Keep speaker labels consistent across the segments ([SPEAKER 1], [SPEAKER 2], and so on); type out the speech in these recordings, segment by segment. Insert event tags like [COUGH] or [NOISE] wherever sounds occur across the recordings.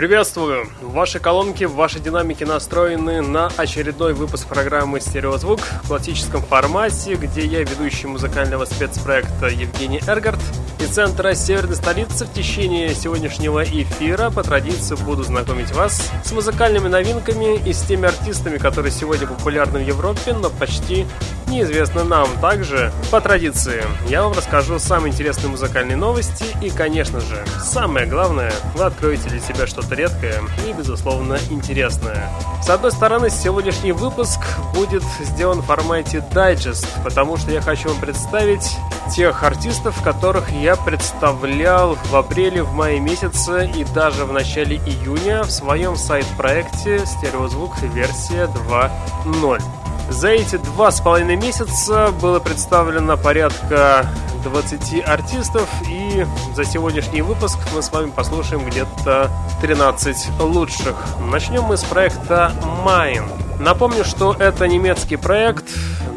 [SPEAKER 1] Приветствую! Ваши колонки, ваши динамики настроены на очередной выпуск программы «Стереозвук» в классическом формате, где я, ведущий музыкального спецпроекта Евгений Эргард, из центра северной столицы в течение сегодняшнего эфира по традиции буду знакомить вас с музыкальными новинками и с теми артистами, которые сегодня популярны в Европе, но почти неизвестны нам. Также, по традиции, я вам расскажу самые интересные музыкальные новости и, конечно же, самое главное, вы откроете для себя что-то редкое и, безусловно, интересное. С одной стороны, сегодняшний выпуск будет сделан в формате дайджест, потому что я хочу вам представить тех артистов, которых я представлял в апреле, в мае месяце и даже в начале июня в своем сайт-проекте «Стереозвук версия 2.0». За эти два с половиной месяца было представлено порядка 20 артистов, и за сегодняшний выпуск мы с вами послушаем где-то 13 лучших. Начнем мы с проекта Mine. Напомню, что это немецкий проект,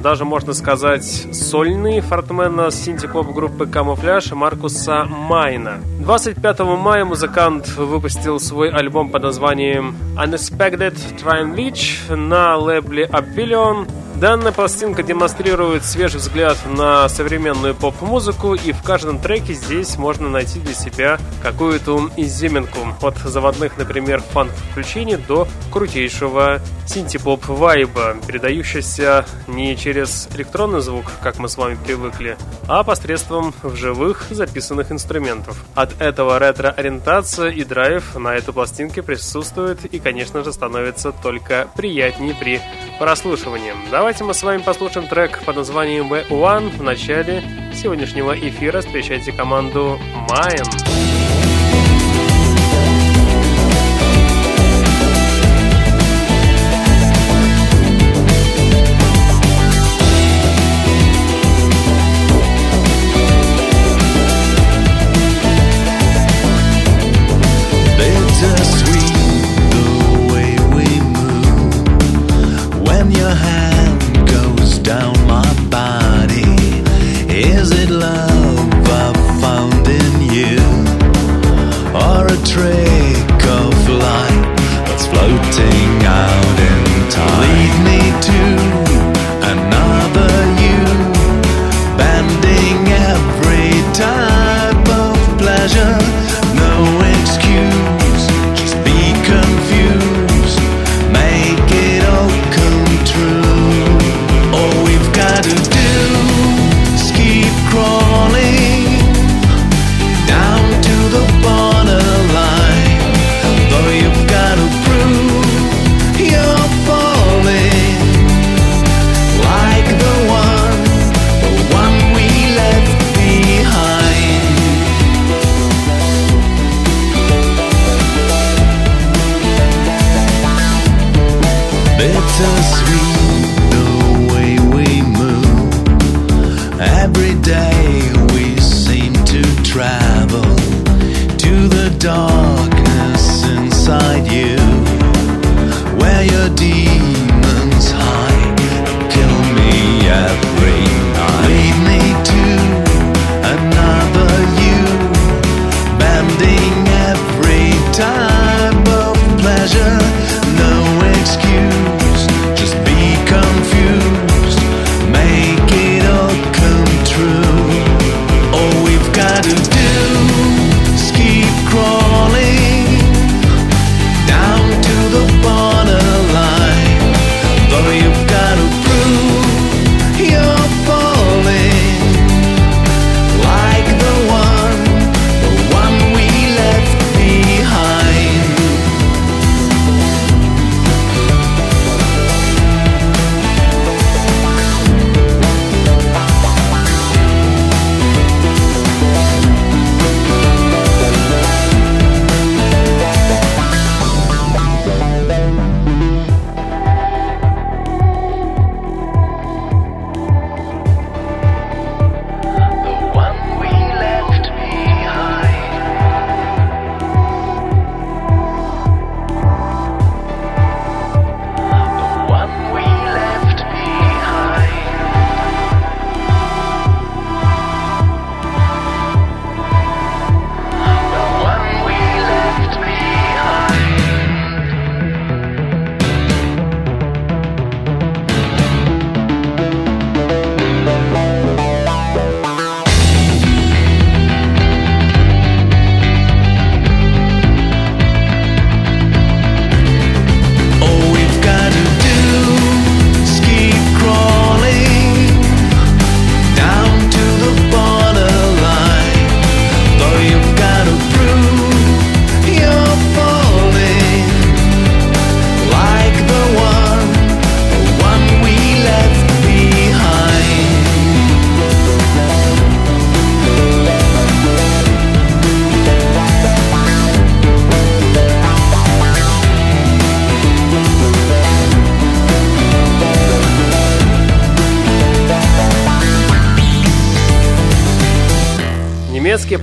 [SPEAKER 1] даже можно сказать сольный фортмена синтепоп группы Камуфляж Маркуса Майна. 25 мая музыкант выпустил свой альбом под названием Unexpected Triumph Beach на лейбле Обвиллион. Данная пластинка демонстрирует свежий взгляд на современную поп-музыку, и в каждом треке здесь можно найти для себя какую-то изюминку. От заводных, например, фанк-включений до крутейшего синтепоп-вайба, передающегося не через электронный звук, как мы с вами привыкли, а посредством живых записанных инструментов. От этого ретро-ориентация и драйв на этой пластинке присутствует и, конечно же, становится только приятнее при прослушивании. Давайте мы с вами послушаем трек под названием V1 в начале сегодняшнего эфира. Встречайте команду Mayan.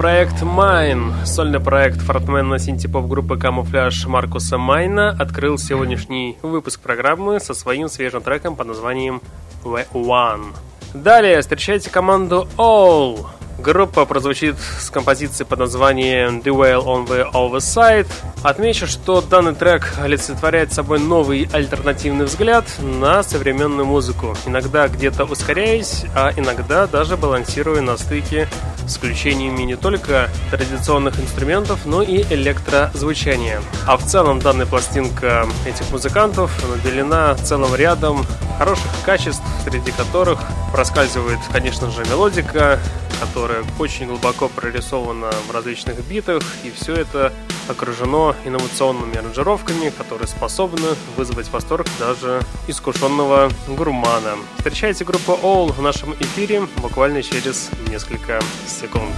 [SPEAKER 1] Проект Mine, сольный проект фронтмена синтепоп группы Камуфляж Маркуса Майна, открыл сегодняшний выпуск программы со своим свежим треком под названием The One. Далее встречайте команду All, Группа прозвучит с композицией под названием The Whale on the Other Side. Отмечу, что данный трек олицетворяет собой новый альтернативный взгляд на современную музыку. Иногда где-то ускоряясь, а иногда даже балансируя на стыке с включениями не только традиционных инструментов, но и электрозвучания. А в целом данная пластинка этих музыкантов наделена целым рядом хороших качеств, среди которых проскальзывает, конечно же, мелодика, которая очень глубоко прорисована в различных битах, и все это окружено инновационными аранжировками, которые способны вызвать восторг даже искушенного гурмана. Встречайте группу All в нашем эфире буквально через несколько секунд.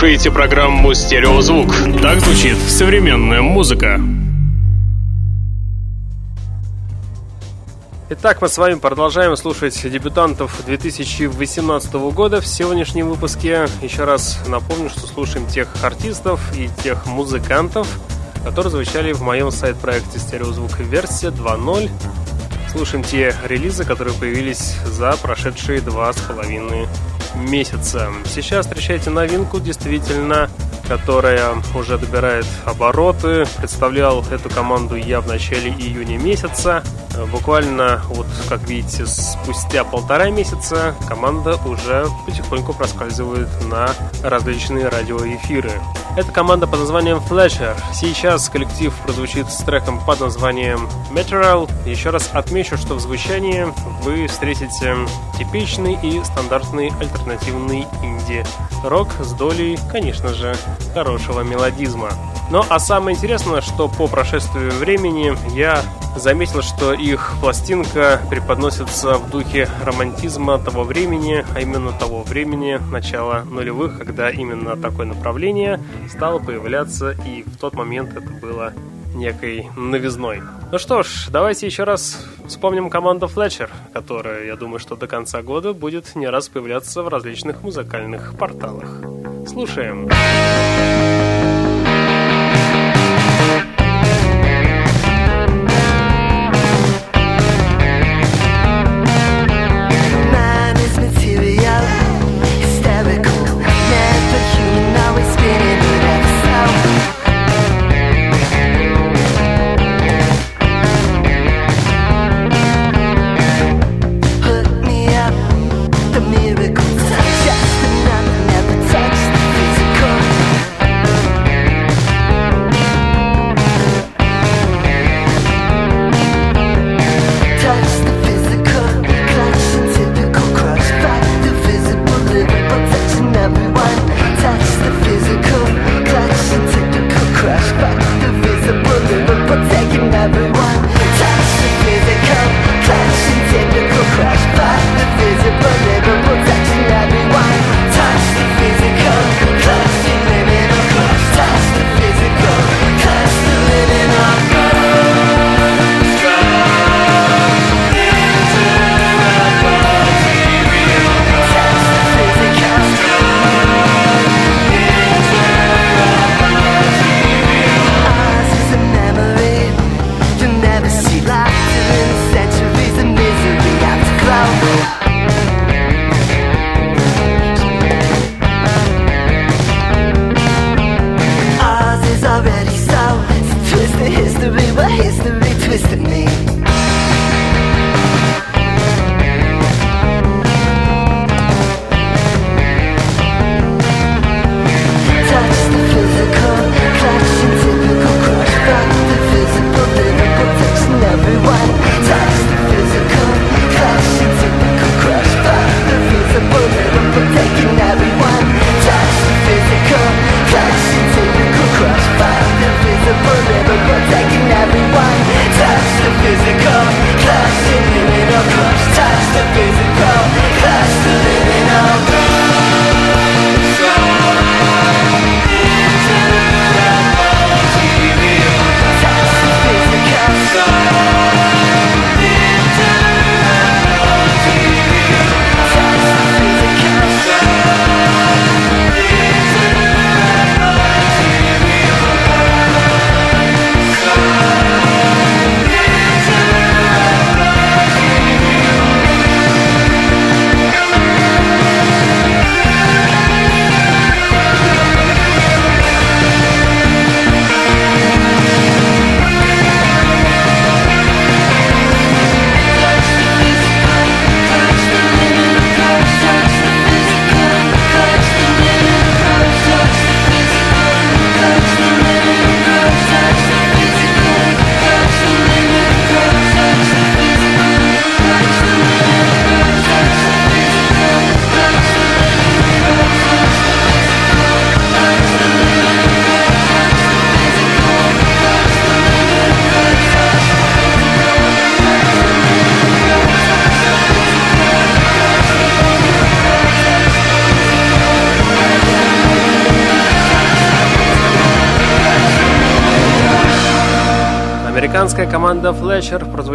[SPEAKER 1] Слушаете программу «Стереозвук». Так звучит современная музыка. Итак, мы с вами продолжаем слушать дебютантов 2018 года в сегодняшнем выпуске. Еще раз напомню, что слушаем тех артистов и тех музыкантов, которые звучали в моем сайт-проекте «Стереозвук версия 2.0». Слушаем те релизы, которые появились за прошедшие два с половиной месяца. Сейчас встречайте новинку, действительно которая уже добирает обороты. Представлял эту команду я в начале июня месяца. Буквально, вот как видите, спустя полтора месяца команда уже потихоньку проскальзывает на различные радиоэфиры. Это команда под названием Flasher. Сейчас коллектив прозвучит с треком под названием Material. Еще раз отмечу, что в звучании вы встретите типичный и стандартный альтернативный инди-рок с долей, конечно же, хорошего мелодизма. Ну а самое интересное, что по прошествию времени я заметил, что их пластинка преподносится в духе романтизма того времени, а именно того времени начала нулевых, когда именно такое направление стало появляться, и в тот момент это было некой новизной. Ну что ж, давайте еще раз вспомним команду Fletcher, которая, я думаю, что до конца года будет не раз появляться в различных музыкальных порталах. Слушаем. Слушаем.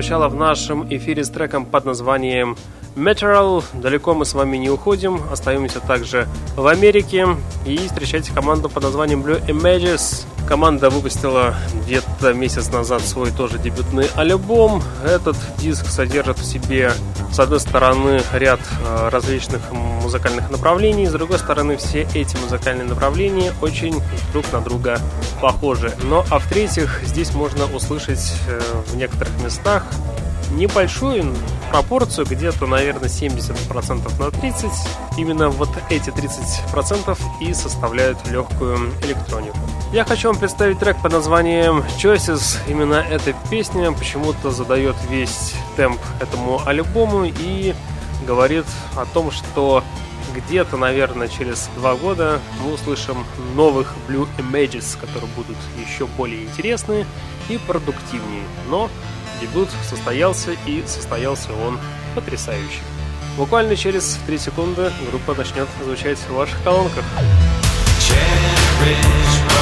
[SPEAKER 2] Прозвучала в нашем эфире с треком под названием Meteoral. Далеко мы с вами не уходим, остаемся также в Америке. И встречайте команду под названием Blue Images. Команда выпустила где-то месяц назад свой тоже дебютный альбом. Этот диск содержит в себе, с одной стороны, ряд э, различных музыкальных направлений, с другой стороны, все эти музыкальные направления очень друг на друга похожи. Но а в-третьих, здесь можно услышать э, в некоторых местах небольшую пропорцию, где-то, наверное, 70% на 30. Именно вот эти 30% и составляют легкую электронику. Я хочу вам представить трек под названием Choices. Именно эта песня почему-то задает весь темп этому альбому и говорит о том, что где-то, наверное, через два года мы услышим новых Blue Images, которые будут еще более интересные и продуктивнее. Но Дебют состоялся и состоялся он потрясающе. Буквально через 3 секунды группа начнет звучать в ваших колонках. Cherish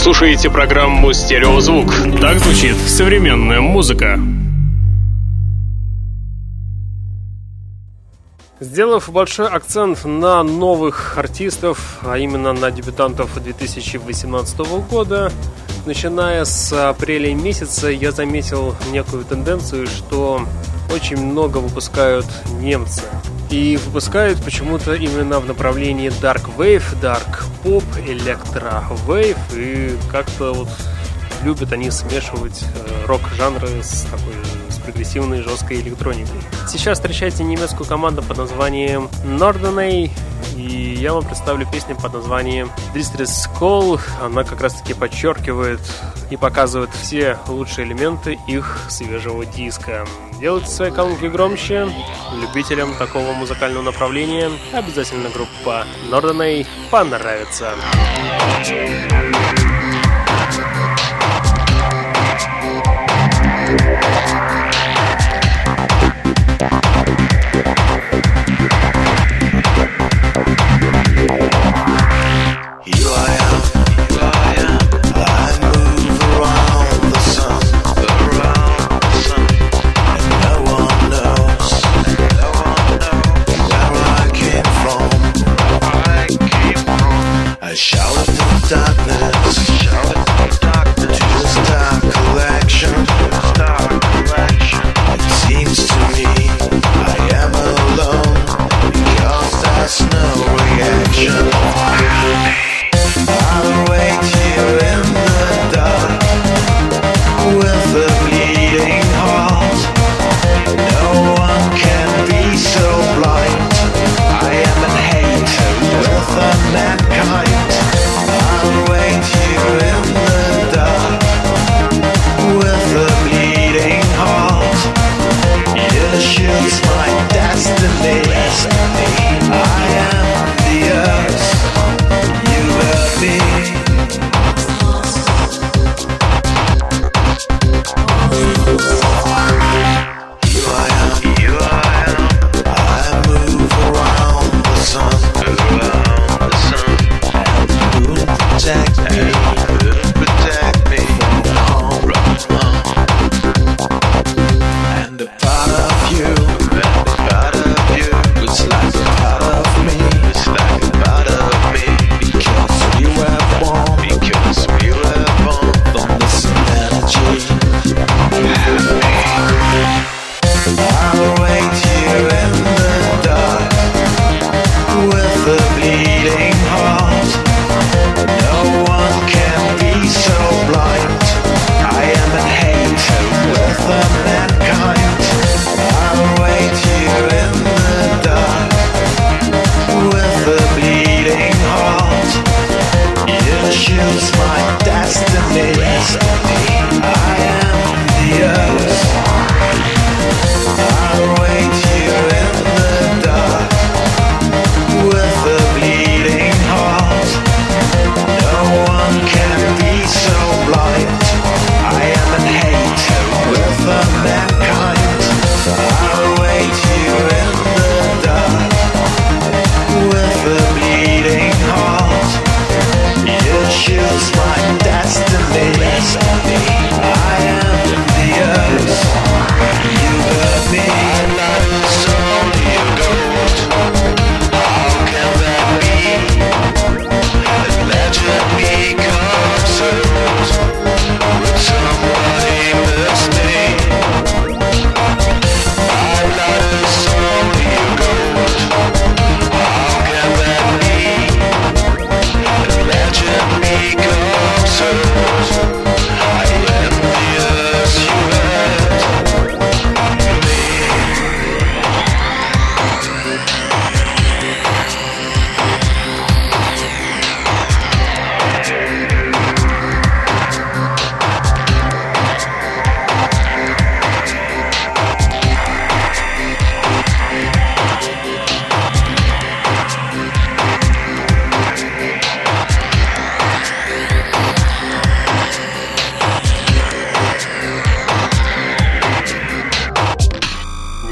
[SPEAKER 2] слушаете программу «Стереозвук». Так звучит современная музыка. Сделав большой акцент на новых артистов, а именно на дебютантов 2018 года, начиная с апреля месяца я заметил некую тенденцию, что очень много выпускают немцы. И выпускают почему-то именно в направлении Dark Wave, Dark Pop, Electro Wave. И как-то вот
[SPEAKER 3] любят они смешивать э, рок-жанры с такой с прогрессивной жесткой электроникой. Сейчас встречайте немецкую команду под названием Northernay, и я вам представлю песню под названием Distress Call. Она как раз таки подчеркивает и показывает все лучшие элементы их свежего диска. Делайте свои колонки громче. Любителям такого музыкального направления обязательно группа Northernay понравится.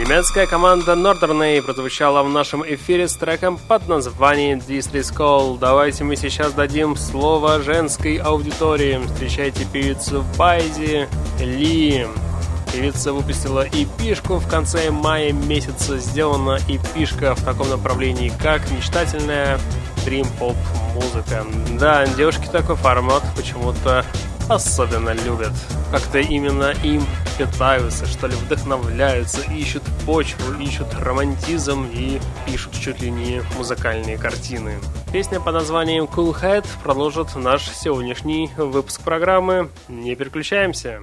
[SPEAKER 3] Немецкая команда Northern прозвучала в нашем эфире с треком под названием Distress Call. Давайте мы сейчас дадим слово женской аудитории. Встречайте певицу Байзи Ли. Певица выпустила эпишку в конце мая месяца. Сделана эпишка в таком направлении, как мечтательная дрим-поп музыка. Да, девушки такой формат почему-то
[SPEAKER 1] особенно любят. Как-то именно им питаются, что ли, вдохновляются, ищут почву, ищут романтизм и пишут чуть ли не музыкальные картины. Песня под названием Cool Head продолжит наш сегодняшний выпуск программы. Не переключаемся.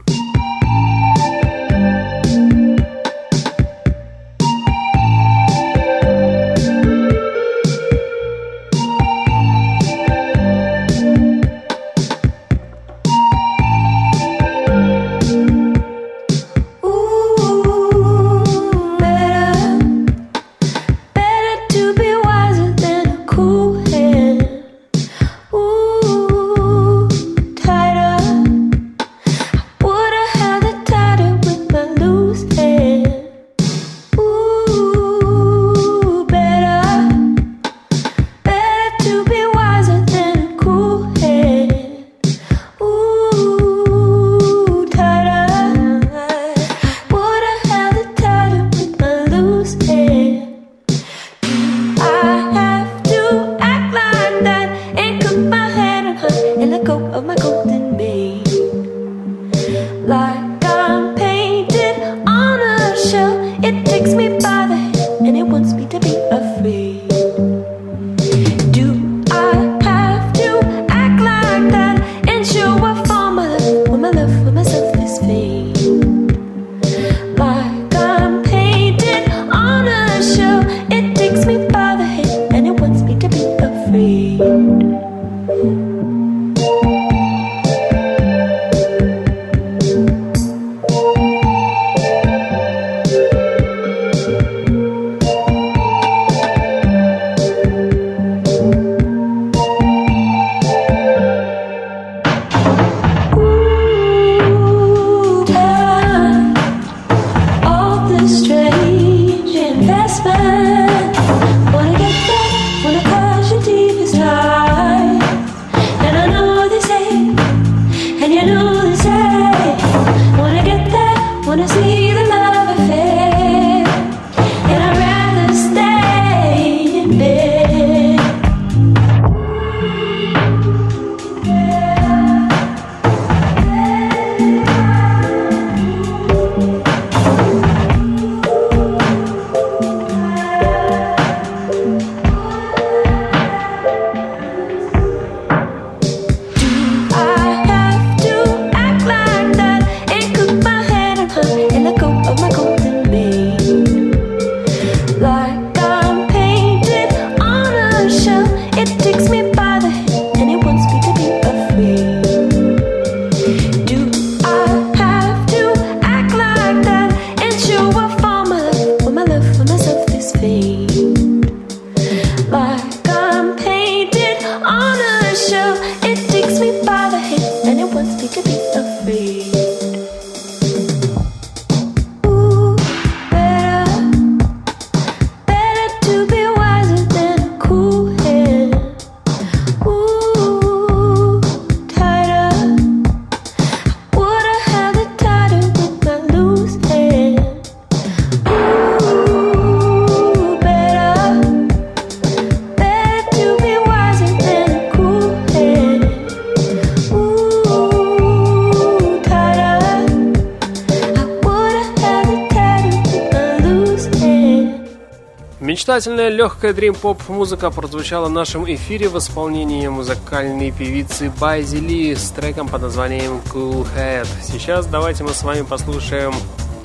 [SPEAKER 1] Мечтательная легкая дрим-поп музыка прозвучала в нашем эфире в исполнении музыкальной певицы Байзи Ли с треком под названием Cool Head. Сейчас давайте мы с вами послушаем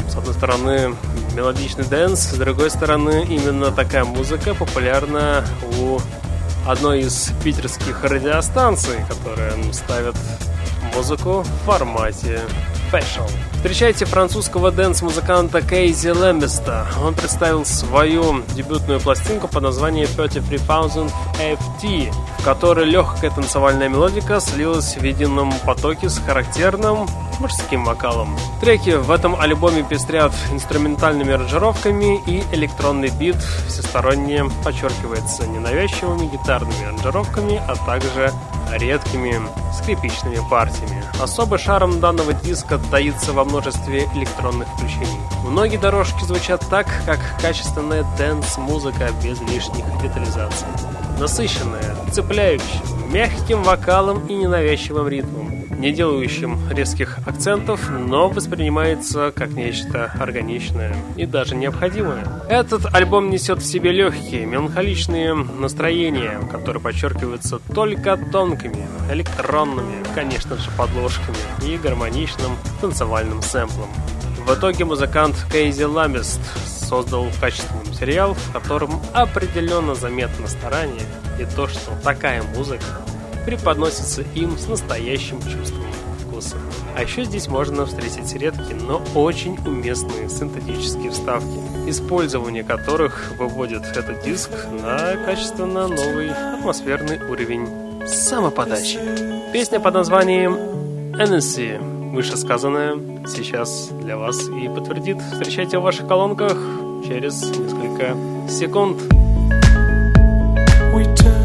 [SPEAKER 1] с одной стороны мелодичный дэнс, с другой стороны именно такая музыка популярна у одной из питерских радиостанций, которая ставит музыку в формате Special. Встречайте французского дэнс-музыканта Кейзи Лэмбеста. Он представил свою дебютную пластинку под названием 33000 FT, в которой легкая танцевальная мелодика слилась в едином потоке с характерным мужским вокалом. Треки в этом альбоме пестрят инструментальными аранжировками и электронный бит всесторонне подчеркивается ненавязчивыми гитарными аранжировками, а также редкими скрипичными партиями. Особый шарм данного диска таится во множестве электронных включений. Многие дорожки звучат так, как качественная дэнс-музыка без лишних детализаций. Насыщенная, цепляющая, мягким вокалом и ненавязчивым ритмом. Не делающим резких акцентов, но воспринимается как нечто органичное и даже необходимое. Этот альбом несет в себе легкие, меланхоличные настроения, которые подчеркиваются только тонкими, электронными, конечно же, подложками и гармоничным танцевальным сэмплом. В итоге музыкант Кейзи Ламест создал качественный материал, в котором определенно заметно старание и то, что такая музыка преподносится им с настоящим чувством вкуса. А еще здесь можно встретить редкие, но очень уместные синтетические вставки, использование которых выводит этот диск на качественно новый атмосферный уровень самоподачи. Песня под названием NSC, вышесказанное, сейчас для вас и подтвердит. Встречайте в ваших колонках через несколько секунд. We turn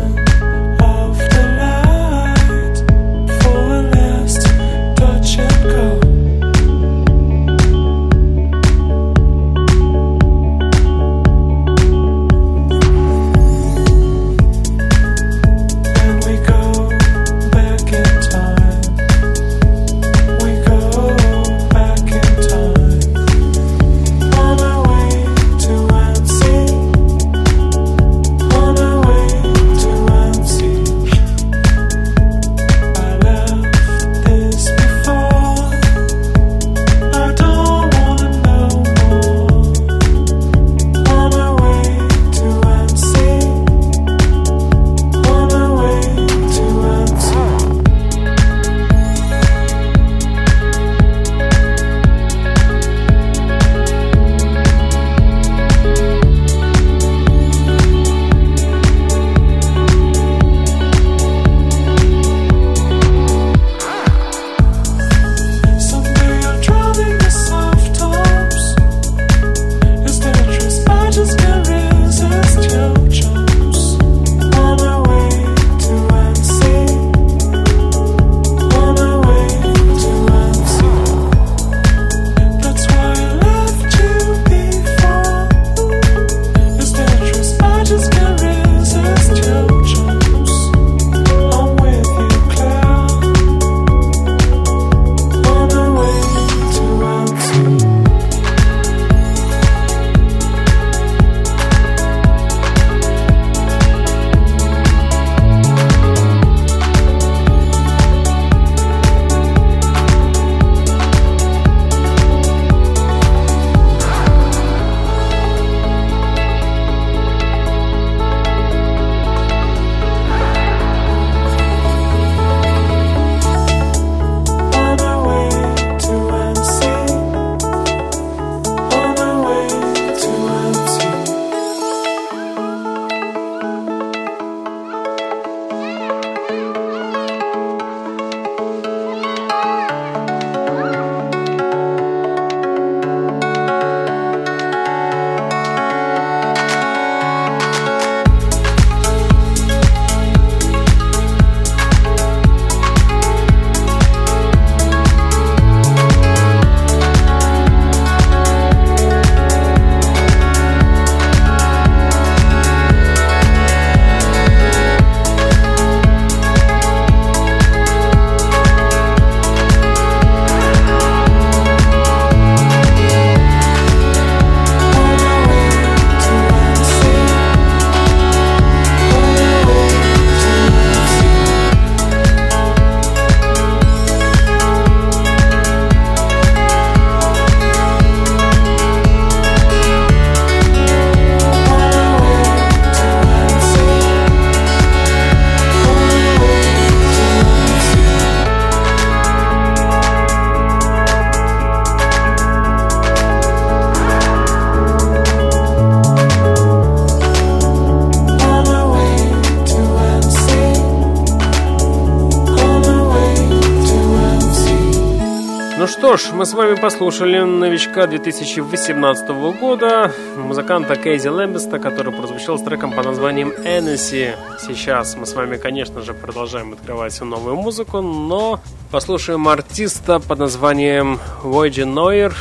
[SPEAKER 1] мы с вами послушали новичка 2018 года, музыканта Кейзи Лэмбеста, который прозвучал с треком по названием Энесси. Сейчас мы с вами, конечно же, продолжаем открывать новую музыку, но послушаем артиста под названием Войджи Нойер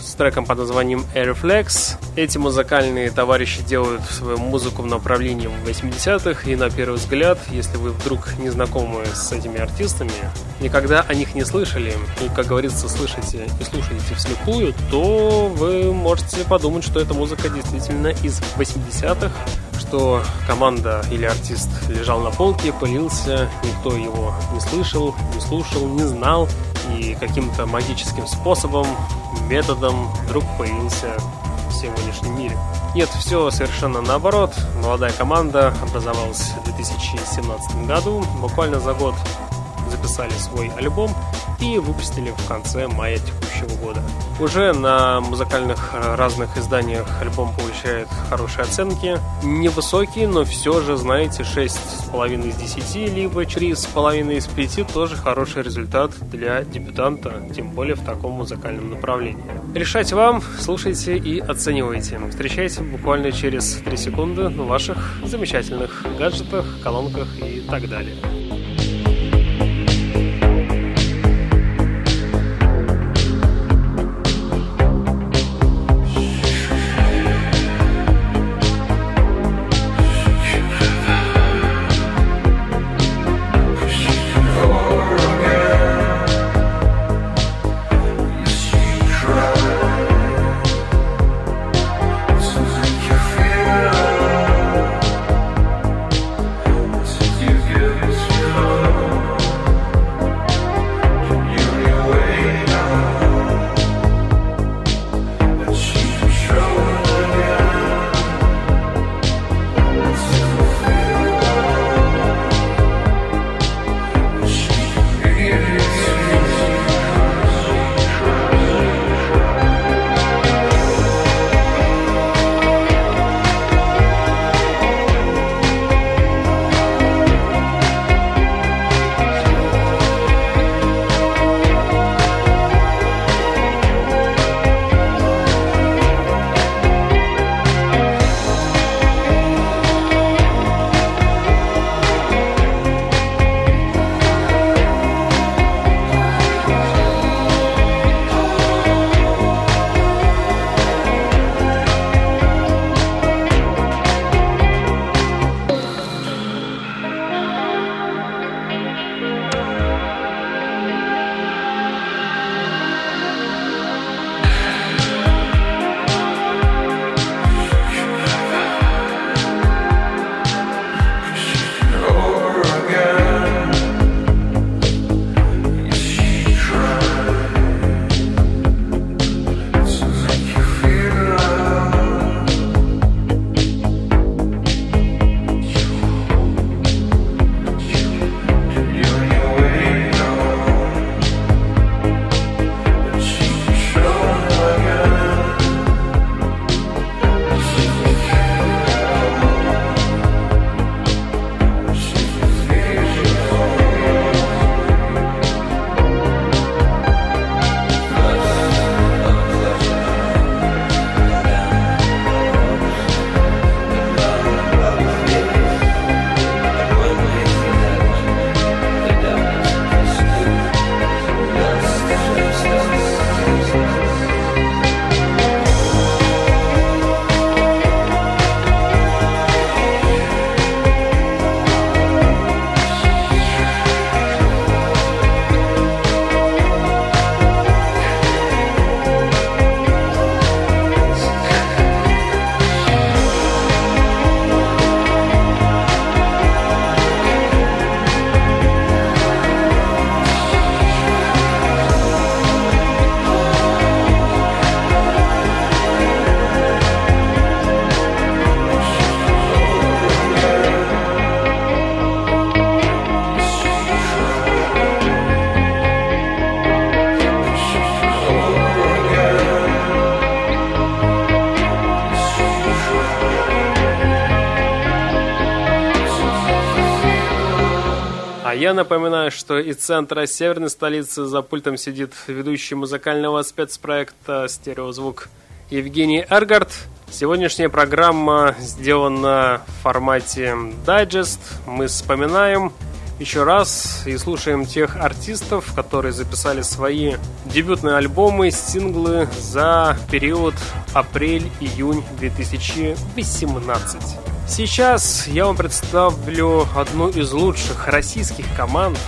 [SPEAKER 1] с треком под названием Airflex. Эти музыкальные товарищи делают свою музыку в направлении 80-х, и на первый взгляд, если вы вдруг не знакомы с этими артистами, никогда о них не слышали, и, как говорится, слышите и слушаете вслепую, то вы можете подумать, что эта музыка действительно из 80-х, что команда или артист лежал на полке, пылился, никто его не слышал, не слушал, не знал, и каким-то магическим способом, методом вдруг появился в сегодняшнем мире. Нет, все совершенно наоборот. Молодая команда образовалась в 2017 году, буквально за год записали свой альбом и выпустили в конце мая текущего года. Уже на музыкальных разных изданиях альбом получает хорошие оценки. Невысокие, но все же, знаете, 6,5 из 10, либо 3,5 из 5 тоже хороший результат для дебютанта, тем более в таком музыкальном направлении. Решать вам, слушайте и оценивайте. Встречайте буквально через 3 секунды на ваших замечательных гаджетах, колонках и так далее. Напоминаю, что из центра северной столицы за пультом сидит ведущий музыкального спецпроекта «Стереозвук» Евгений Эргард. Сегодняшняя программа сделана в формате дайджест. Мы вспоминаем, еще раз и слушаем тех артистов, которые записали свои дебютные альбомы, синглы за период апрель-июнь 2018. Сейчас я вам представлю одну из лучших российских команд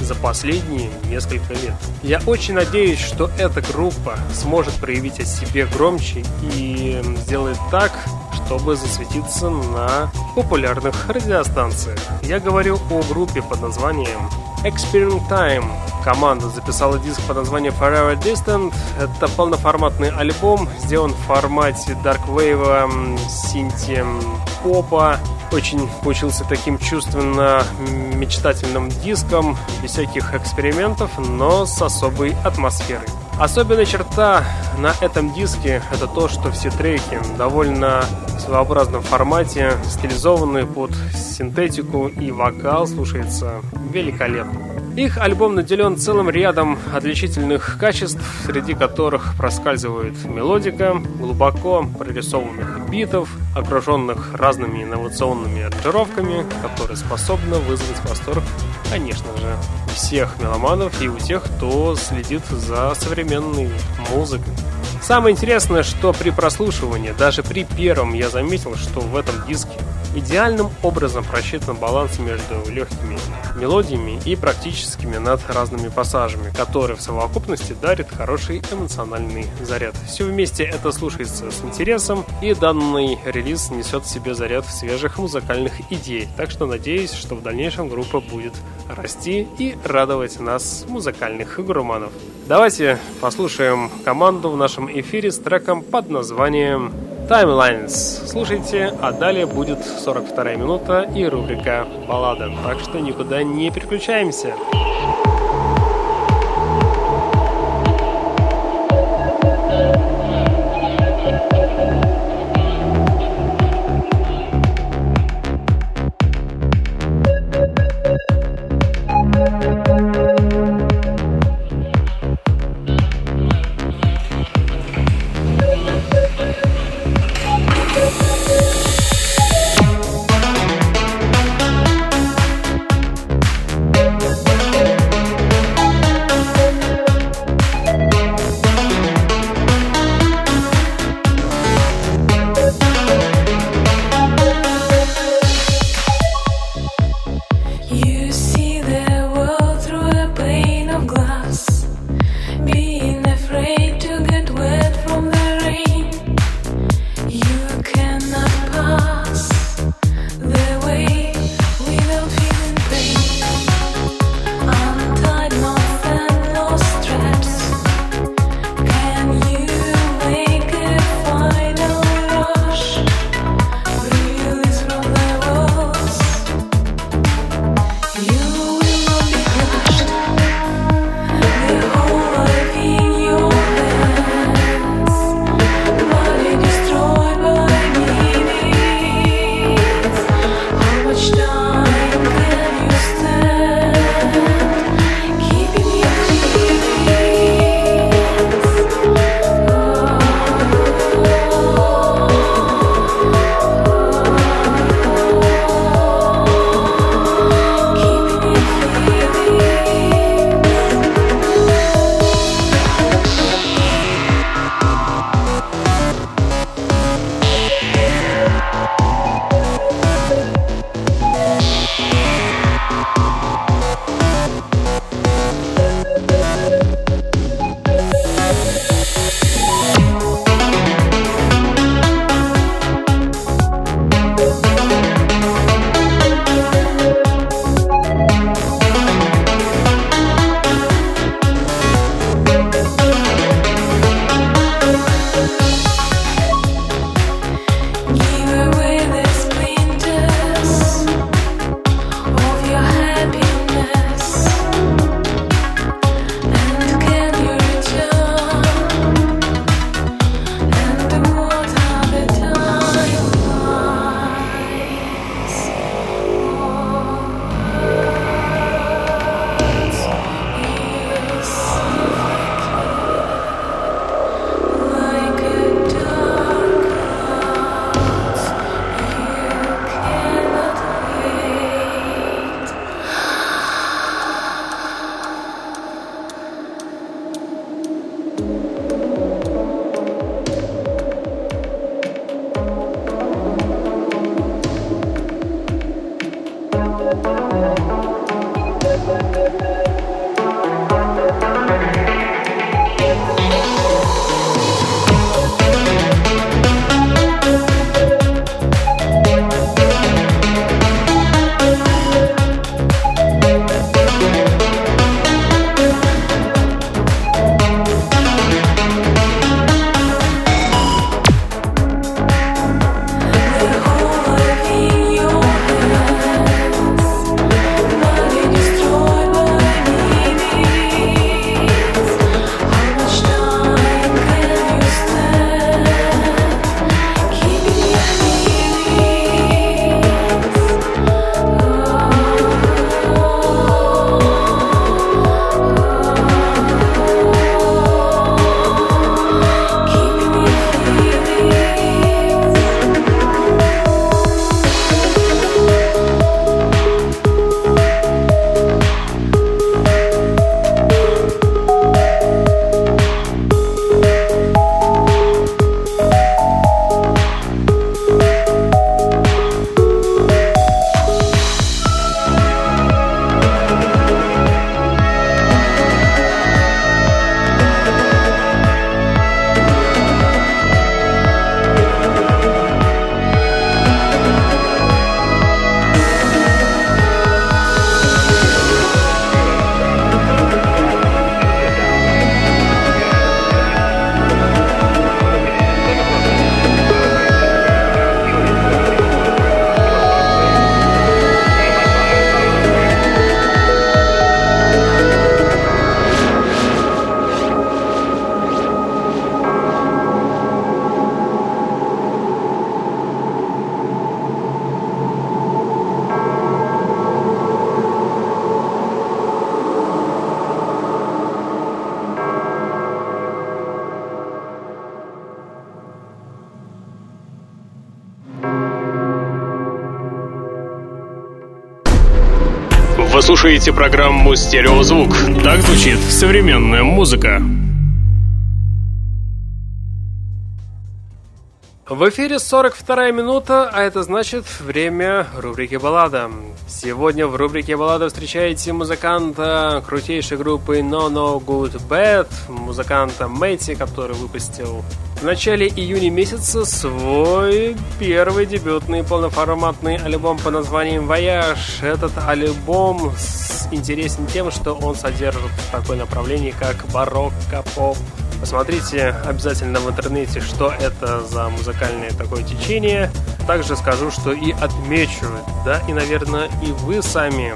[SPEAKER 1] за последние несколько лет. Я очень надеюсь, что эта группа сможет проявить о себе громче и сделает так, чтобы засветиться на популярных радиостанциях. Я говорю о группе под названием Experiment Time. Команда записала диск под названием Forever Distant. Это полноформатный альбом, сделан в формате Dark Wave, синти попа. Очень получился таким чувственно мечтательным диском, без всяких экспериментов, но с особой атмосферой. Особенная черта на этом диске это то, что все треки довольно в своеобразном формате, стилизованные под синтетику и вокал слушается великолепно. Их альбом наделен целым рядом отличительных качеств, среди которых проскальзывает мелодика, глубоко прорисованных битов, окруженных разными инновационными аранжировками, которые способны вызвать восторг, конечно же, всех меломанов и у тех, кто следит за современной музыкой. Самое интересное, что при прослушивании, даже при первом, я заметил, что в этом диске идеальным образом просчитан баланс между легкими мелодиями и практическими над разными пассажами, которые в совокупности дарит хороший эмоциональный заряд. Все вместе это слушается с интересом, и данный релиз несет в себе заряд свежих музыкальных идей, так что надеюсь, что в дальнейшем группа будет расти и радовать нас, музыкальных гурманов. Давайте послушаем команду в нашем эфире с треком под названием Timelines. Слушайте, а далее будет 42 минута и рубрика «Баллада». Так что никуда не переключаемся. Слушаете программу «Стереозвук». Так звучит современная музыка. В эфире 42 минута, а это значит время рубрики «Баллада». Сегодня в рубрике «Баллада» встречаете музыканта крутейшей группы No No Good Bad, музыканта Мэти, который выпустил в начале июня месяца свой первый дебютный полноформатный альбом под названием «Вояж». Этот альбом интересен тем, что он содержит такое направление, как барокко, поп, Посмотрите обязательно в интернете, что это за музыкальное такое течение. Также скажу, что и отмечу, да, и, наверное, и вы сами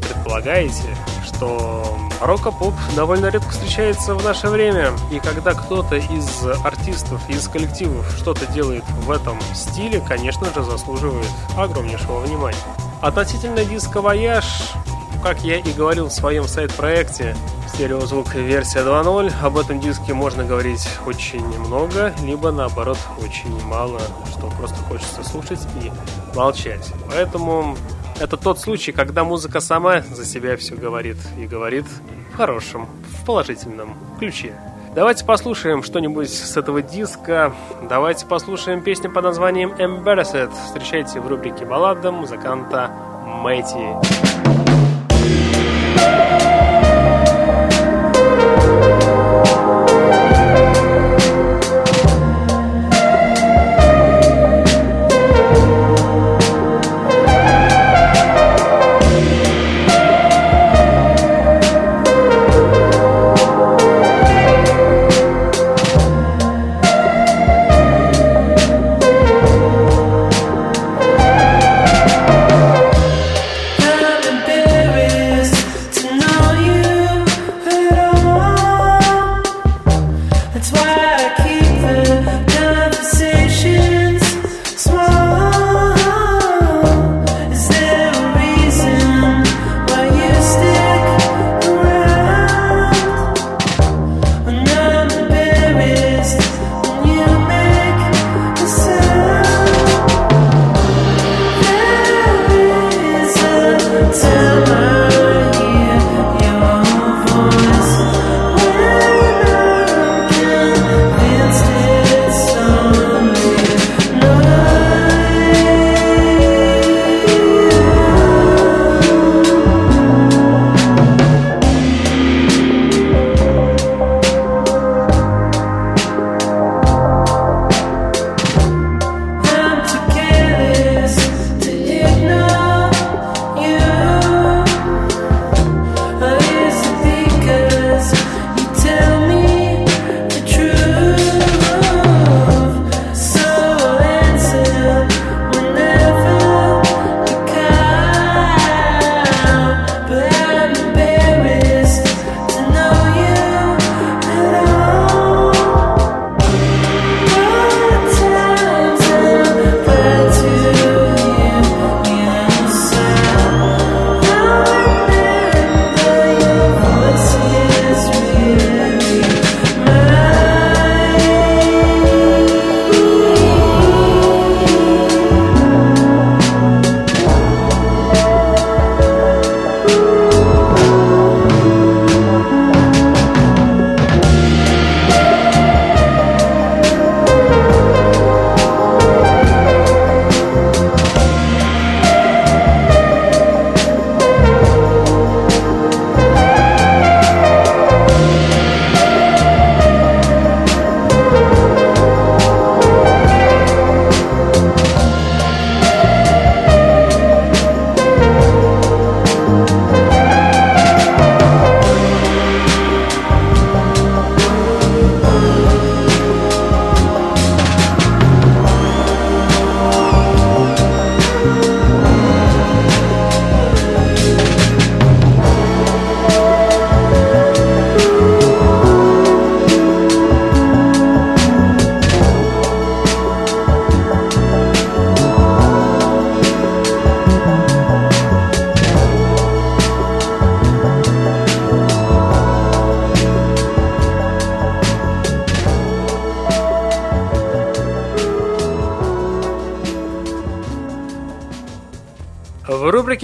[SPEAKER 1] предполагаете, что рок-поп довольно редко встречается в наше время. И когда кто-то из артистов, из коллективов что-то делает в этом стиле, конечно же, заслуживает огромнейшего внимания. Относительно диска «Вояж», как я и говорил в своем сайт-проекте, стереозвук версия 2.0. Об этом диске можно говорить очень много, либо наоборот очень мало, что просто хочется слушать и молчать. Поэтому это тот случай, когда музыка сама за себя все говорит и говорит в хорошем, в положительном ключе. Давайте послушаем что-нибудь с этого диска. Давайте послушаем песню под названием Embarrassed. Встречайте в рубрике баллада музыканта Мэйти. В рубрике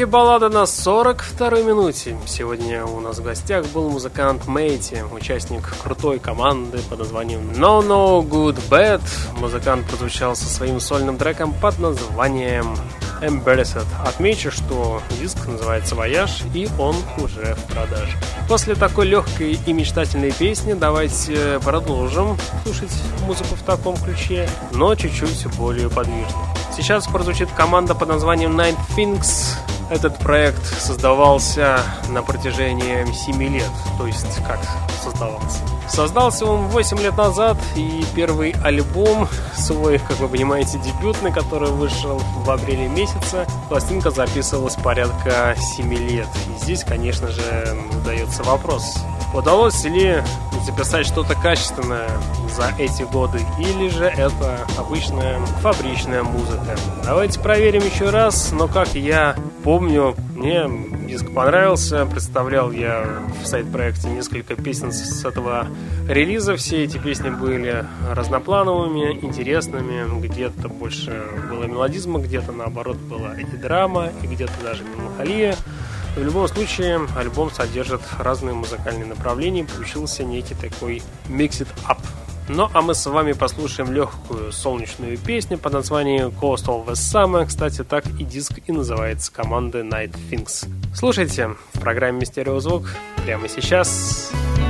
[SPEAKER 1] «Баллада» на 42-й минуте. Сегодня у нас в гостях был музыкант Мейти, участник крутой команды под названием No No Good Bad. Музыкант прозвучал со своим сольным треком под названием Embarrassed. Отмечу, что диск называется «Вояж» и он уже в продаже. После такой легкой и мечтательной песни давайте продолжим слушать музыку в таком ключе, но чуть-чуть более подвижно. Сейчас прозвучит команда под названием Night Things. Этот проект создавался на протяжении 7 лет, то есть как создавался. Создался он 8 лет назад, и первый альбом свой, как вы понимаете, дебютный, который вышел в апреле месяце, пластинка записывалась порядка 7 лет. И здесь, конечно же, задается вопрос, удалось ли записать что-то качественное за эти годы, или же это обычная фабричная музыка. Давайте проверим еще раз, но как я помню, мне диск понравился, представлял я в сайт-проекте несколько песен с этого релиза, все эти песни были разноплановыми, интересными, где-то больше было мелодизма, где-то наоборот была и драма, и где-то даже меланхолия. В любом случае, альбом содержит разные музыкальные направления, получился некий такой Mix It Up. Ну, а мы с вами послушаем легкую солнечную песню под названием Coast of the Summer. Кстати, так и диск и называется команды Night Things. Слушайте в программе «Стереозвук» прямо сейчас. Сейчас.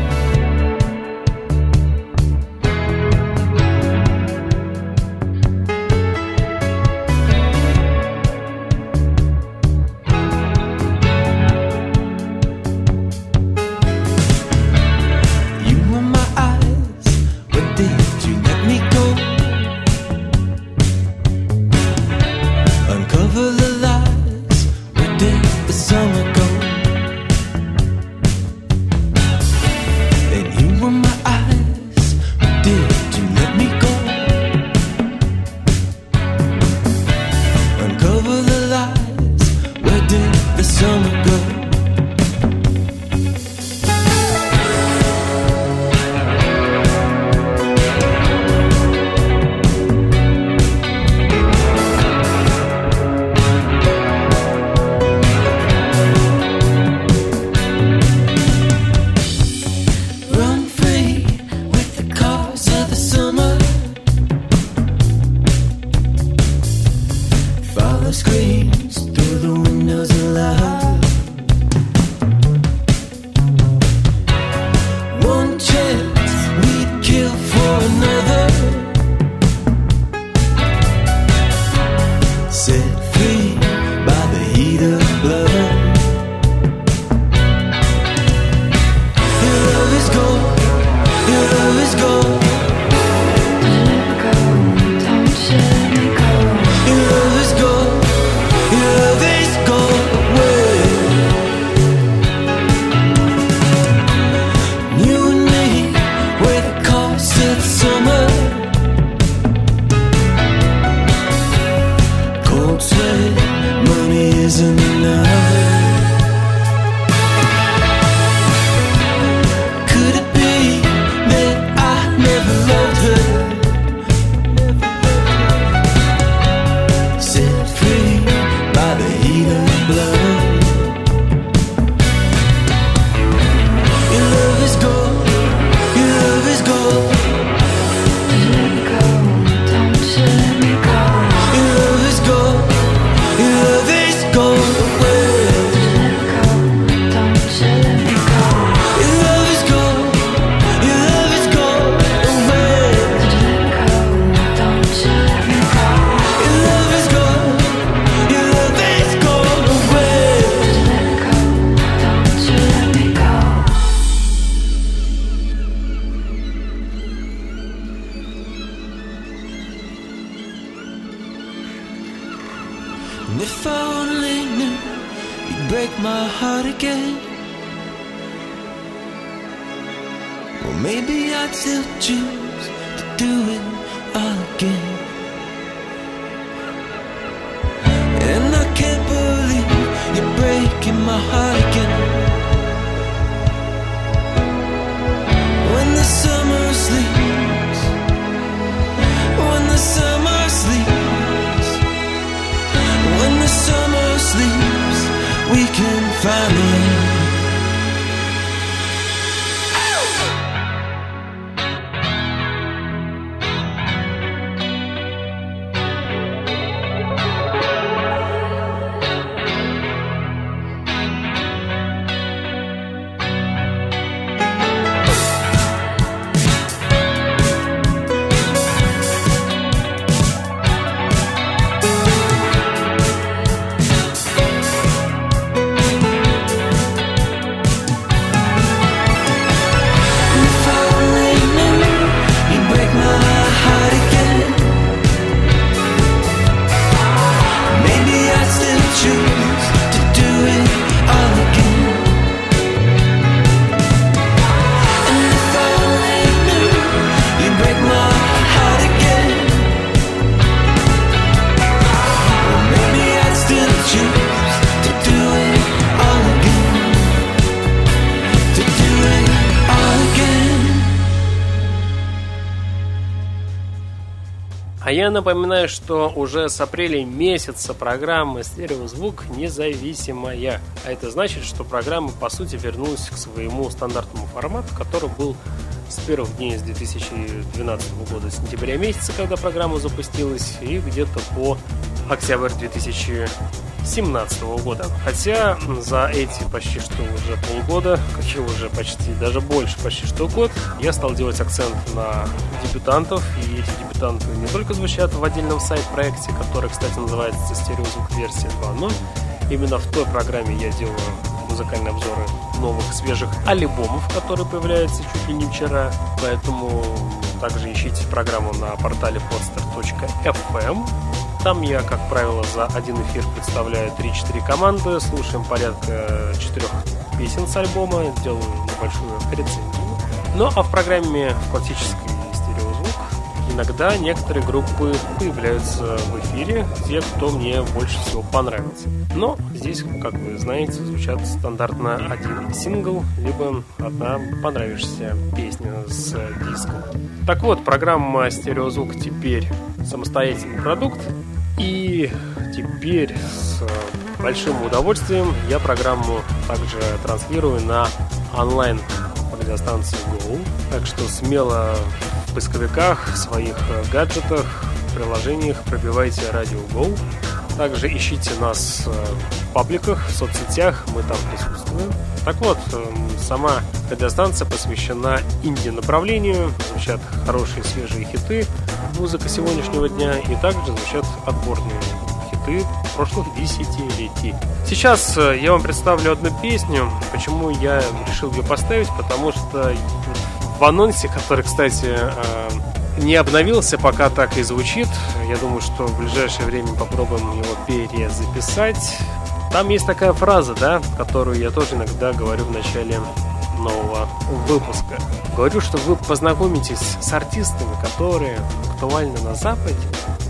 [SPEAKER 4] break
[SPEAKER 1] my
[SPEAKER 5] heart again. Well, maybe I'd still choose to do it all again. And I can't believe
[SPEAKER 4] you're breaking
[SPEAKER 5] my heart.
[SPEAKER 1] Я напоминаю, что уже с апреля месяца программа «Стереозвук» независимая. А это значит, что программа, по сути, вернулась к своему стандартному формату, который был с первых дней с 2012 года, сентября месяца, когда программа запустилась, и где-то по октябрь 2017 года. Хотя за эти почти что уже полгода, какие уже почти, даже больше, почти что год, я стал делать акцент на дебютантов, и эти дебютанты не только звучат в отдельном сайт-проекте, который, кстати, называется «Стереозвук версия 2.0», именно в той программе я делаю музыкальные обзоры новых свежих альбомов, которые появляются чуть ли не вчера. Поэтому также ищите программу на портале podster.fm. Там я, как правило, за один эфир представляю 3-4 команды, слушаем порядка 4 песен с альбома, делаю небольшую рецензию. Ну а в программе в классической иногда некоторые группы появляются в эфире, те, кто мне больше всего понравился. Но здесь, как вы знаете, звучат стандартно один сингл, либо одна понравившаяся песня с диском. Так вот, программа «Стереозвук» теперь самостоятельный продукт, теперь с большим удовольствием я программу также транслирую на онлайн радиостанции Go. Так что смело в поисковиках, в своих э, гаджетах, приложениях пробивайте радио Go. Также ищите нас э, в пабликах, в соцсетях, мы там присутствуем. Так вот, эм, сама радиостанция посвящена инди-направлению, звучат хорошие свежие хиты, музыка сегодняшнего дня, и также звучат отборные хиты прошлых десятилетий. Сейчас э, я вам представлю одну песню. Почему я решил ее поставить? Потому что в анонсе, который, кстати, э, не обновился, пока так и звучит. Я думаю, что в ближайшее время попробуем его перезаписать. Там есть такая фраза, да, которую я тоже иногда говорю в начале нового выпуска. Говорю, что вы познакомитесь с артистами, которые актуальны на Западе,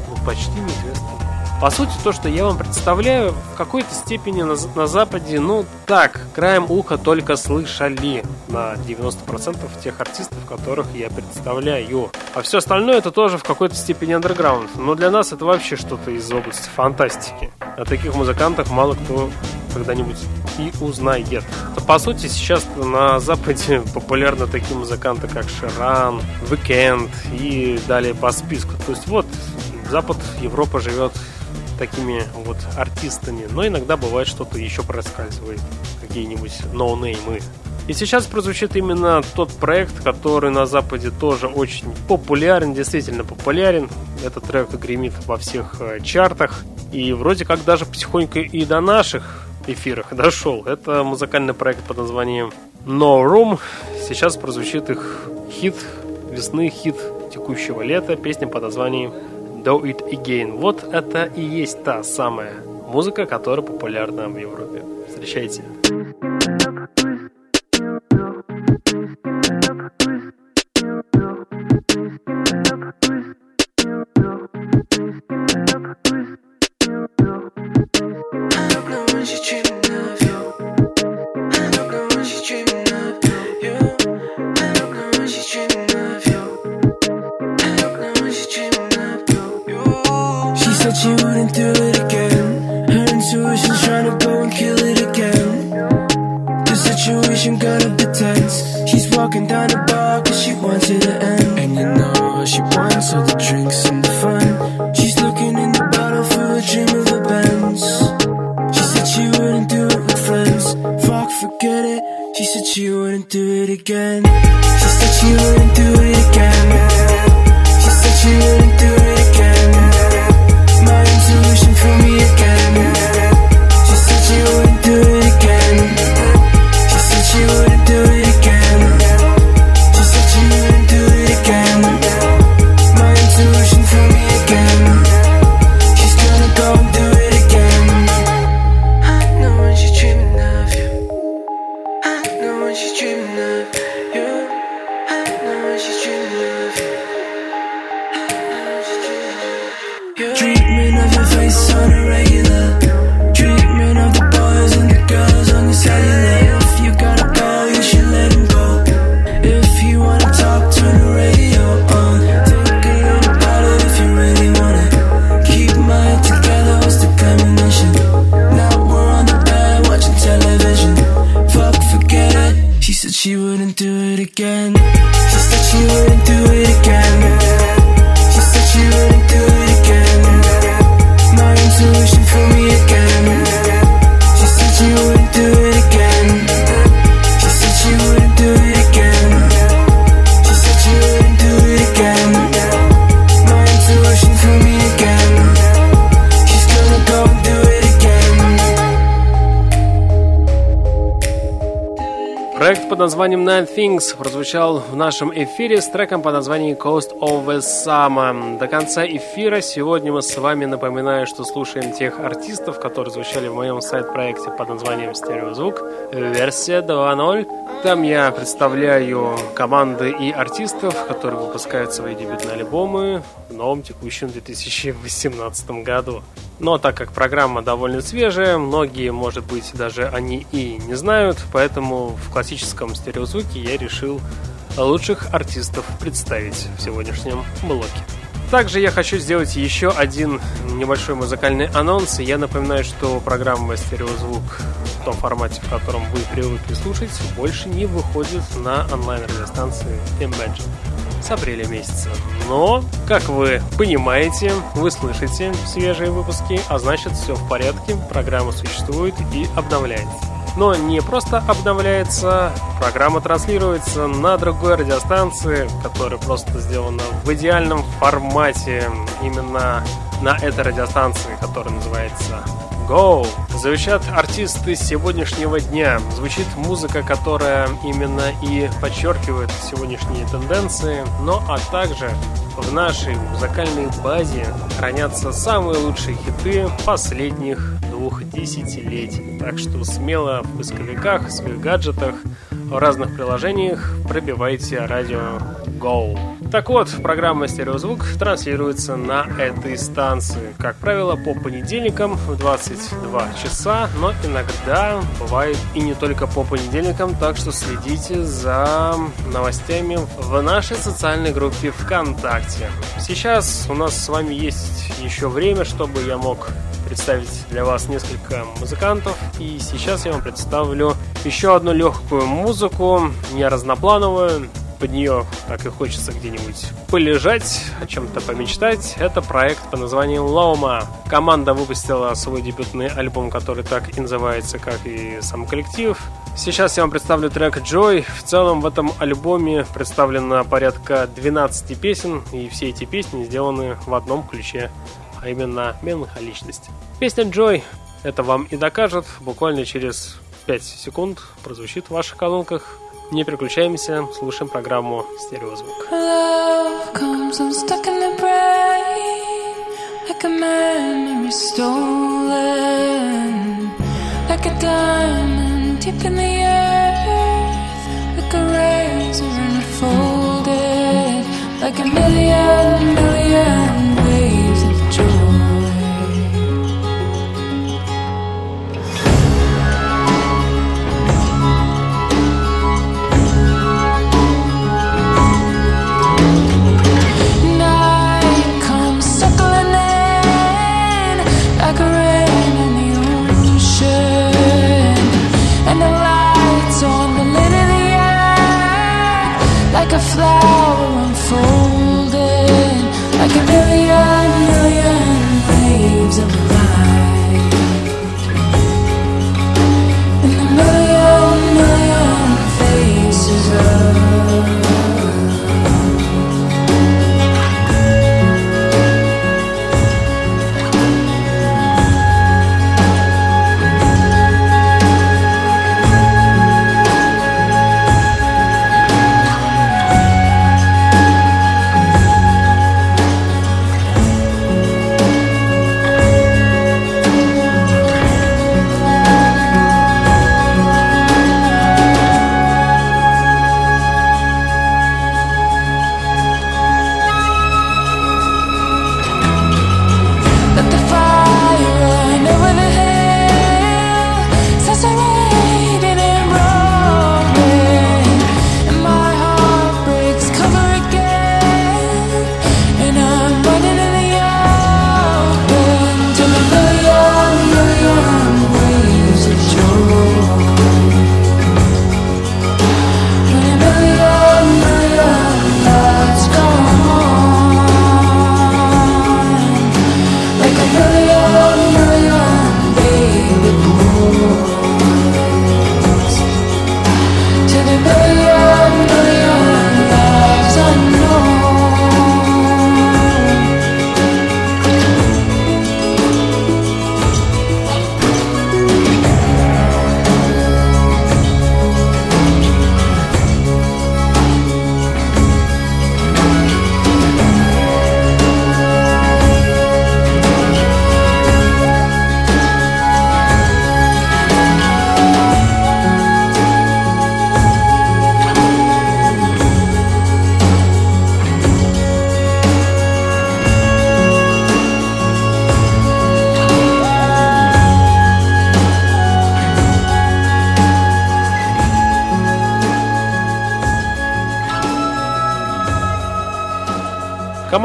[SPEAKER 1] но почти неизвестны по сути, то, что я вам представляю, в какой-то степени на, на Западе, ну так, краем уха только слышали на 90% тех артистов, которых я представляю. А все остальное это тоже в какой-то степени андерграунд. Но для нас это вообще что-то из области фантастики. О таких музыкантах мало кто когда-нибудь и узнает. То, по сути, сейчас на Западе [LAUGHS] популярны такие музыканты, как Ширан, Weekend и далее по списку. То есть вот, Запад, Европа живет такими вот артистами, но иногда бывает что-то еще проскальзывает, какие-нибудь ноунеймы. И сейчас прозвучит именно тот проект, который на Западе тоже очень популярен, действительно популярен. Этот трек гремит во всех э, чартах. И вроде как даже потихоньку и до наших эфирах [LAUGHS] дошел. Это музыкальный проект под названием No Room. Сейчас прозвучит их хит весны, хит текущего лета, песня под названием Do It Again. Вот это и есть та самая музыка, которая популярна в Европе. Встречайте.
[SPEAKER 4] If you
[SPEAKER 1] нашем эфире с треком под названием Coast of the Summer. До конца эфира сегодня мы с вами напоминаю, что слушаем тех артистов, которые звучали в моем сайт-проекте под названием Стереозвук, версия 2.0. Там я представляю команды и артистов, которые выпускают свои дебютные альбомы в новом текущем 2018 году. Но так как программа довольно свежая, многие, может быть, даже они и не знают, поэтому в классическом стереозвуке я решил лучших артистов представить в сегодняшнем блоке. Также я хочу сделать еще один небольшой музыкальный анонс. Я напоминаю, что программа «Стереозвук» в том формате, в котором вы привыкли слушать, больше не выходит на онлайн-радиостанции Imagine с апреля месяца. Но, как вы понимаете, вы слышите свежие выпуски, а значит все в порядке, программа существует и обновляется. Но не просто обновляется, программа транслируется на другой радиостанции, которая просто сделана в идеальном формате именно на этой радиостанции, которая называется Go! Звучат артисты сегодняшнего дня. Звучит музыка, которая именно и подчеркивает сегодняшние тенденции, но а также в нашей музыкальной базе хранятся самые лучшие хиты последних десятилетий. Так что смело в поисковиках, в своих гаджетах, в разных приложениях пробивайте радио Go. Так вот, программа «Стереозвук» транслируется на этой станции. Как правило, по понедельникам в 22 часа, но иногда бывает и не только по понедельникам, так что следите за новостями в нашей социальной группе ВКонтакте. Сейчас у нас с вами есть еще время, чтобы я мог представить для вас несколько музыкантов. И сейчас я вам представлю еще одну легкую музыку, не разноплановую, под нее так и хочется где-нибудь полежать, о чем-то помечтать. Это проект по названию Лома. Команда выпустила свой дебютный альбом, который так и называется, как и сам коллектив. Сейчас я вам представлю трек Joy. В целом в этом альбоме представлено порядка 12 песен, и все эти песни сделаны в одном ключе, а именно меланхоличность. Песня Joy это вам и докажет. Буквально через 5 секунд прозвучит в ваших колонках Не переключаемся, слушаем программу «Стереозвук». Like a memory stolen Like a diamond deep in the earth Like a razor unfolded Like a million butterfly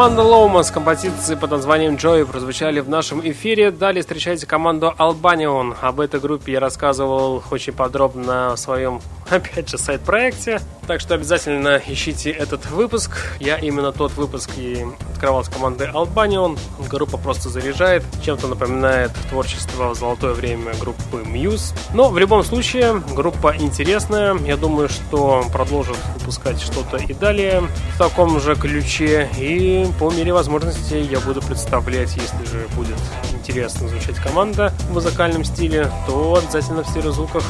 [SPEAKER 1] Команда Лоума с композицией под названием Joy прозвучали в нашем эфире. Далее встречайте команду Albanion. Об этой группе я рассказывал очень подробно в своем, [LAUGHS] опять же, сайт-проекте. Так что обязательно ищите этот выпуск. Я именно тот выпуск и открывал с командой Albanion. Группа просто заряжает. Чем-то напоминает творчество в золотое время группы Muse. Но в любом случае, группа интересная. Я думаю, что продолжит выпускать что-то и далее в таком же ключе. И по мере возможности я буду представлять, если же будет интересно звучать команда в музыкальном стиле, то обязательно в стереозвуках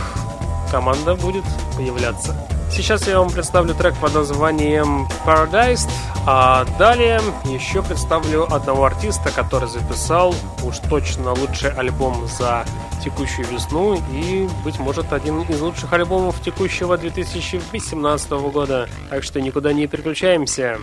[SPEAKER 1] команда будет появляться. Сейчас я вам представлю трек под названием Paradise, а далее еще представлю одного артиста, который записал уж точно лучший альбом за текущую весну и, быть может, один из лучших альбомов текущего 2018 года. Так что никуда не переключаемся.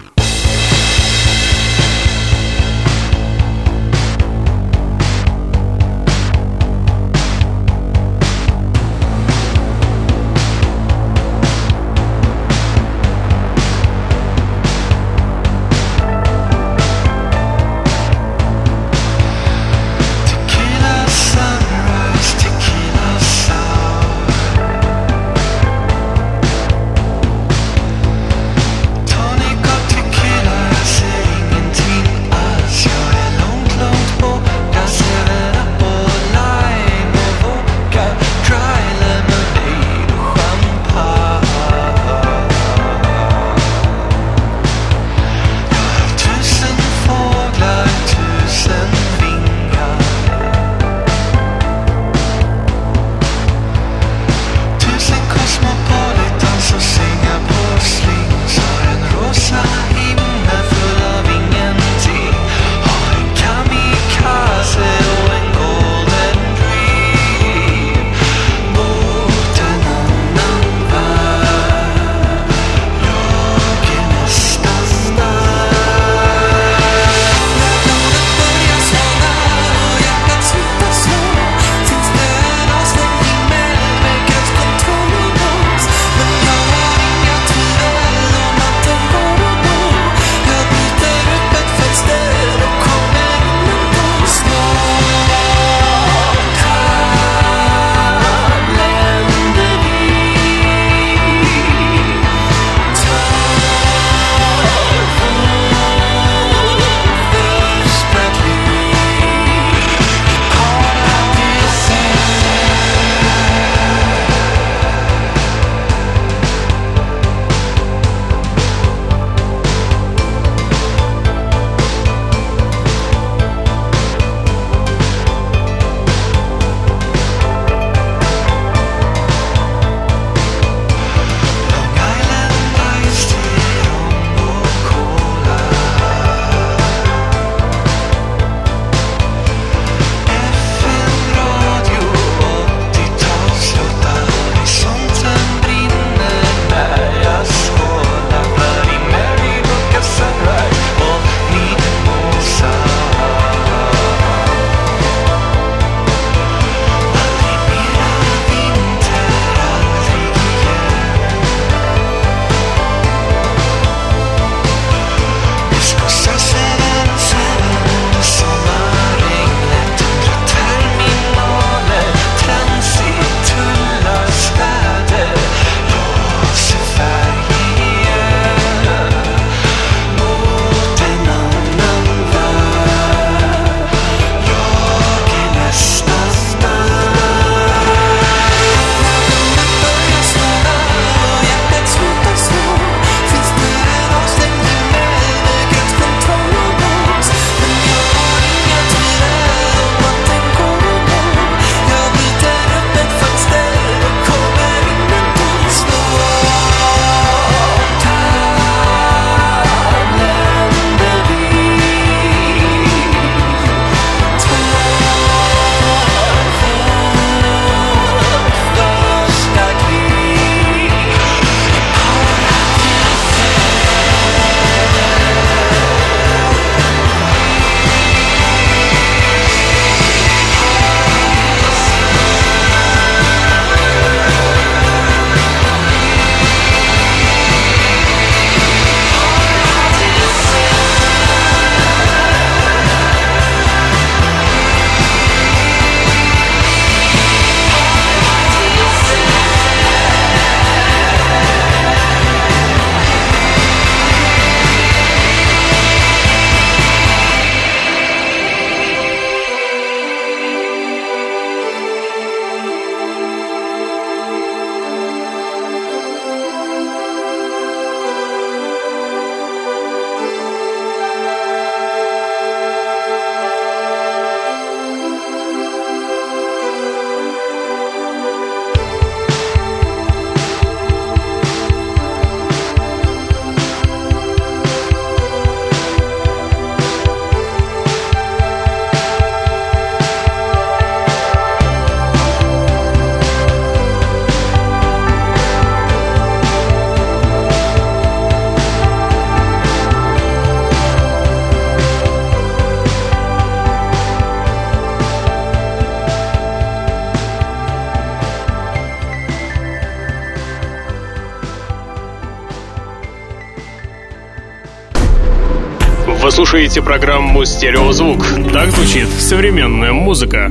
[SPEAKER 1] Слушаете программу «Стереозвук». Так звучит современная музыка.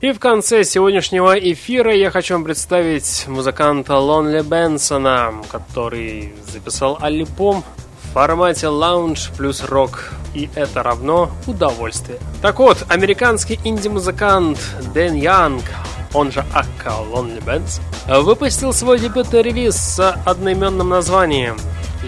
[SPEAKER 1] И в конце сегодняшнего эфира я хочу вам представить музыканта Лонли Бенсона, который записал альбом в формате лаунж плюс рок. И это равно удовольствие. Так вот, американский инди-музыкант Дэн Янг, он же Акка Лонли Бенс, выпустил свой дебютный релиз с одноименным названием.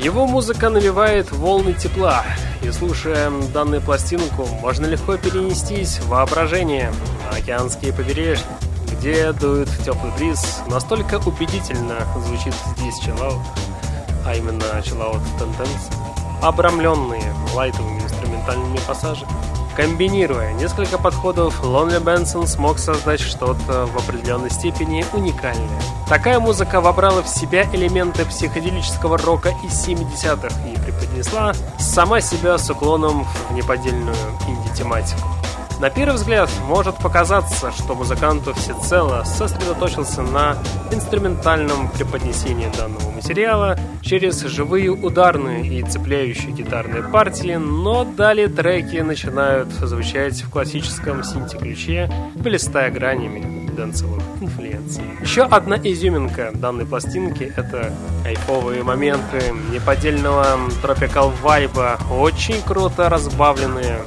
[SPEAKER 1] Его музыка навевает волны тепла, и слушая данную пластинку, можно легко перенестись в воображение на океанские побережья, где дует теплый бриз. Настолько убедительно звучит здесь чиллаут, а именно чиллаут тенденс, обрамленные лайтовыми инструментальными пассажами. Комбинируя несколько подходов, Лонли Бенсон смог создать что-то в определенной степени уникальное. Такая музыка вобрала в себя элементы психоделического рока из 70-х и преподнесла сама себя с уклоном в неподдельную инди-тематику. На первый взгляд может показаться, что музыканту всецело сосредоточился на инструментальном преподнесении данного материала через живые ударные и цепляющие гитарные партии, но далее треки начинают звучать в классическом синти-ключе, блистая гранями дэнсовых инфлюенций. Еще одна изюминка данной пластинки — это кайфовые моменты неподдельного тропикал вайба, очень круто разбавленные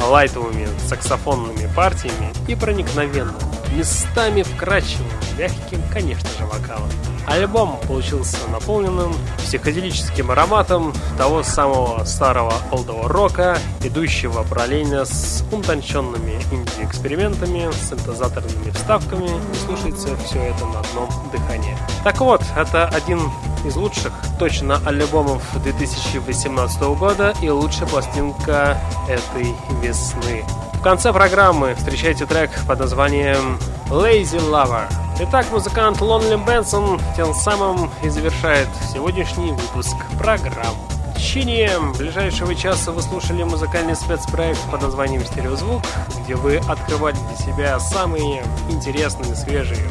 [SPEAKER 1] лайтовыми саксофонными партиями и проникновенным, местами вкрадчивым, мягким, конечно же, вокалом. Альбом получился наполненным психоделическим ароматом того самого старого олдового рока, идущего параллельно с утонченными инди-экспериментами, синтезаторными вставками, и слушается все это на одном дыхании. Так вот, это один из лучших точно альбомов 2018 года и лучшая пластинка этой весны. В конце программы встречайте трек под названием Lazy Lover. Итак, музыкант Лонли Бенсон тем самым и завершает сегодняшний выпуск программы. В течение ближайшего часа вы слушали музыкальный спецпроект под названием «Стереозвук», где вы открывали для себя самые интересные, свежие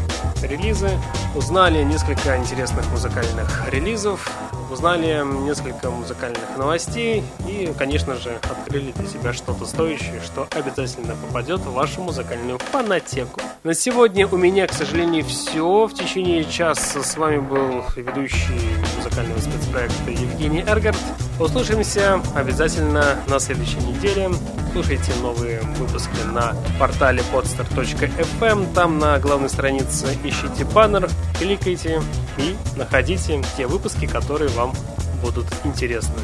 [SPEAKER 1] релизы, узнали несколько интересных музыкальных релизов, узнали несколько музыкальных новостей и, конечно же, открыли для себя что-то стоящее, что обязательно попадет в вашу музыкальную фанатеку. На сегодня у меня, к сожалению, все. В течение часа с вами был ведущий музыкального спецпроекта Евгений Эргард. Услышимся обязательно на следующей неделе. Слушайте новые выпуски на портале podster.fm. Там на главной странице ищите баннер, кликайте и находите те выпуски, которые вам будут интересны.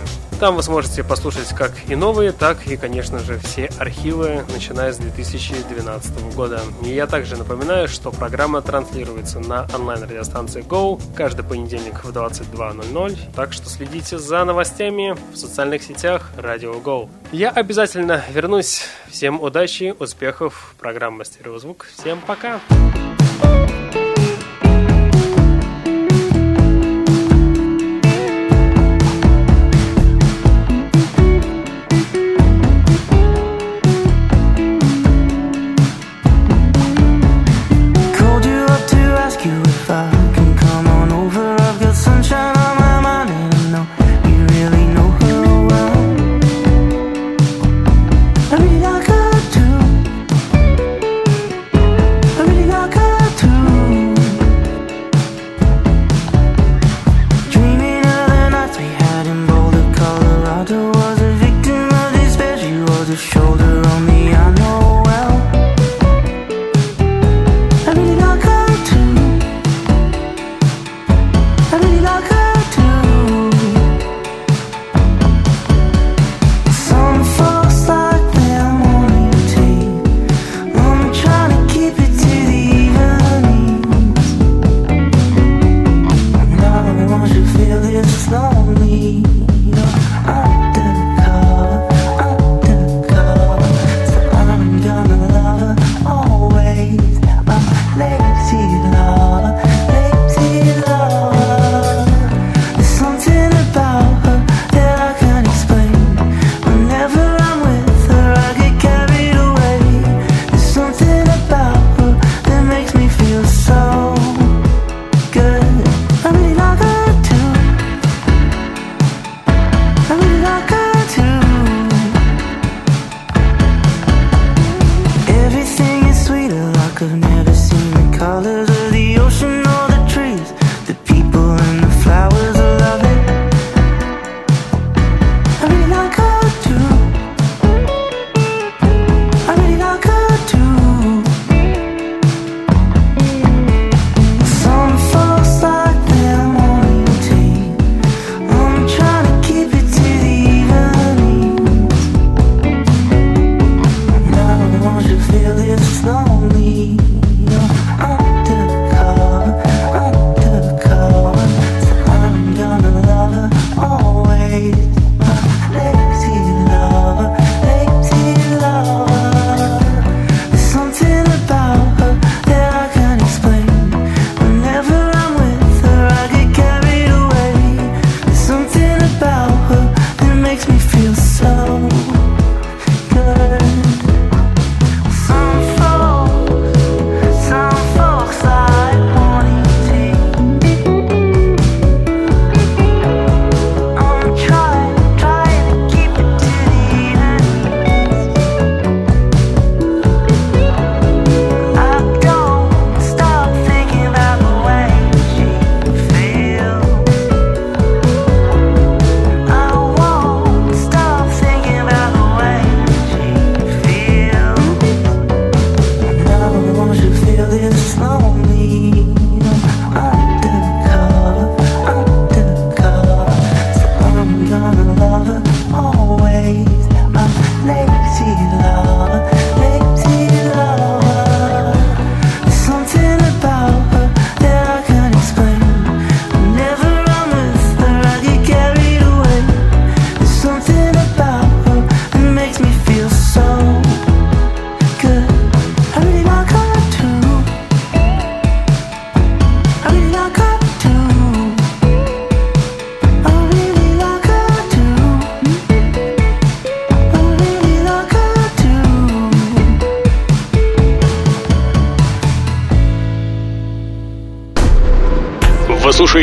[SPEAKER 1] Там вы сможете послушать как и новые, так и, конечно же, все архивы, начиная с 2012 года. И я также напоминаю, что программа транслируется на онлайн-радиостанции Go каждый понедельник в 22.00, так что следите за новостями в социальных сетях Радио Go. Я обязательно вернусь. Всем удачи, успехов. Программа «Стереозвук». Всем пока! Пока!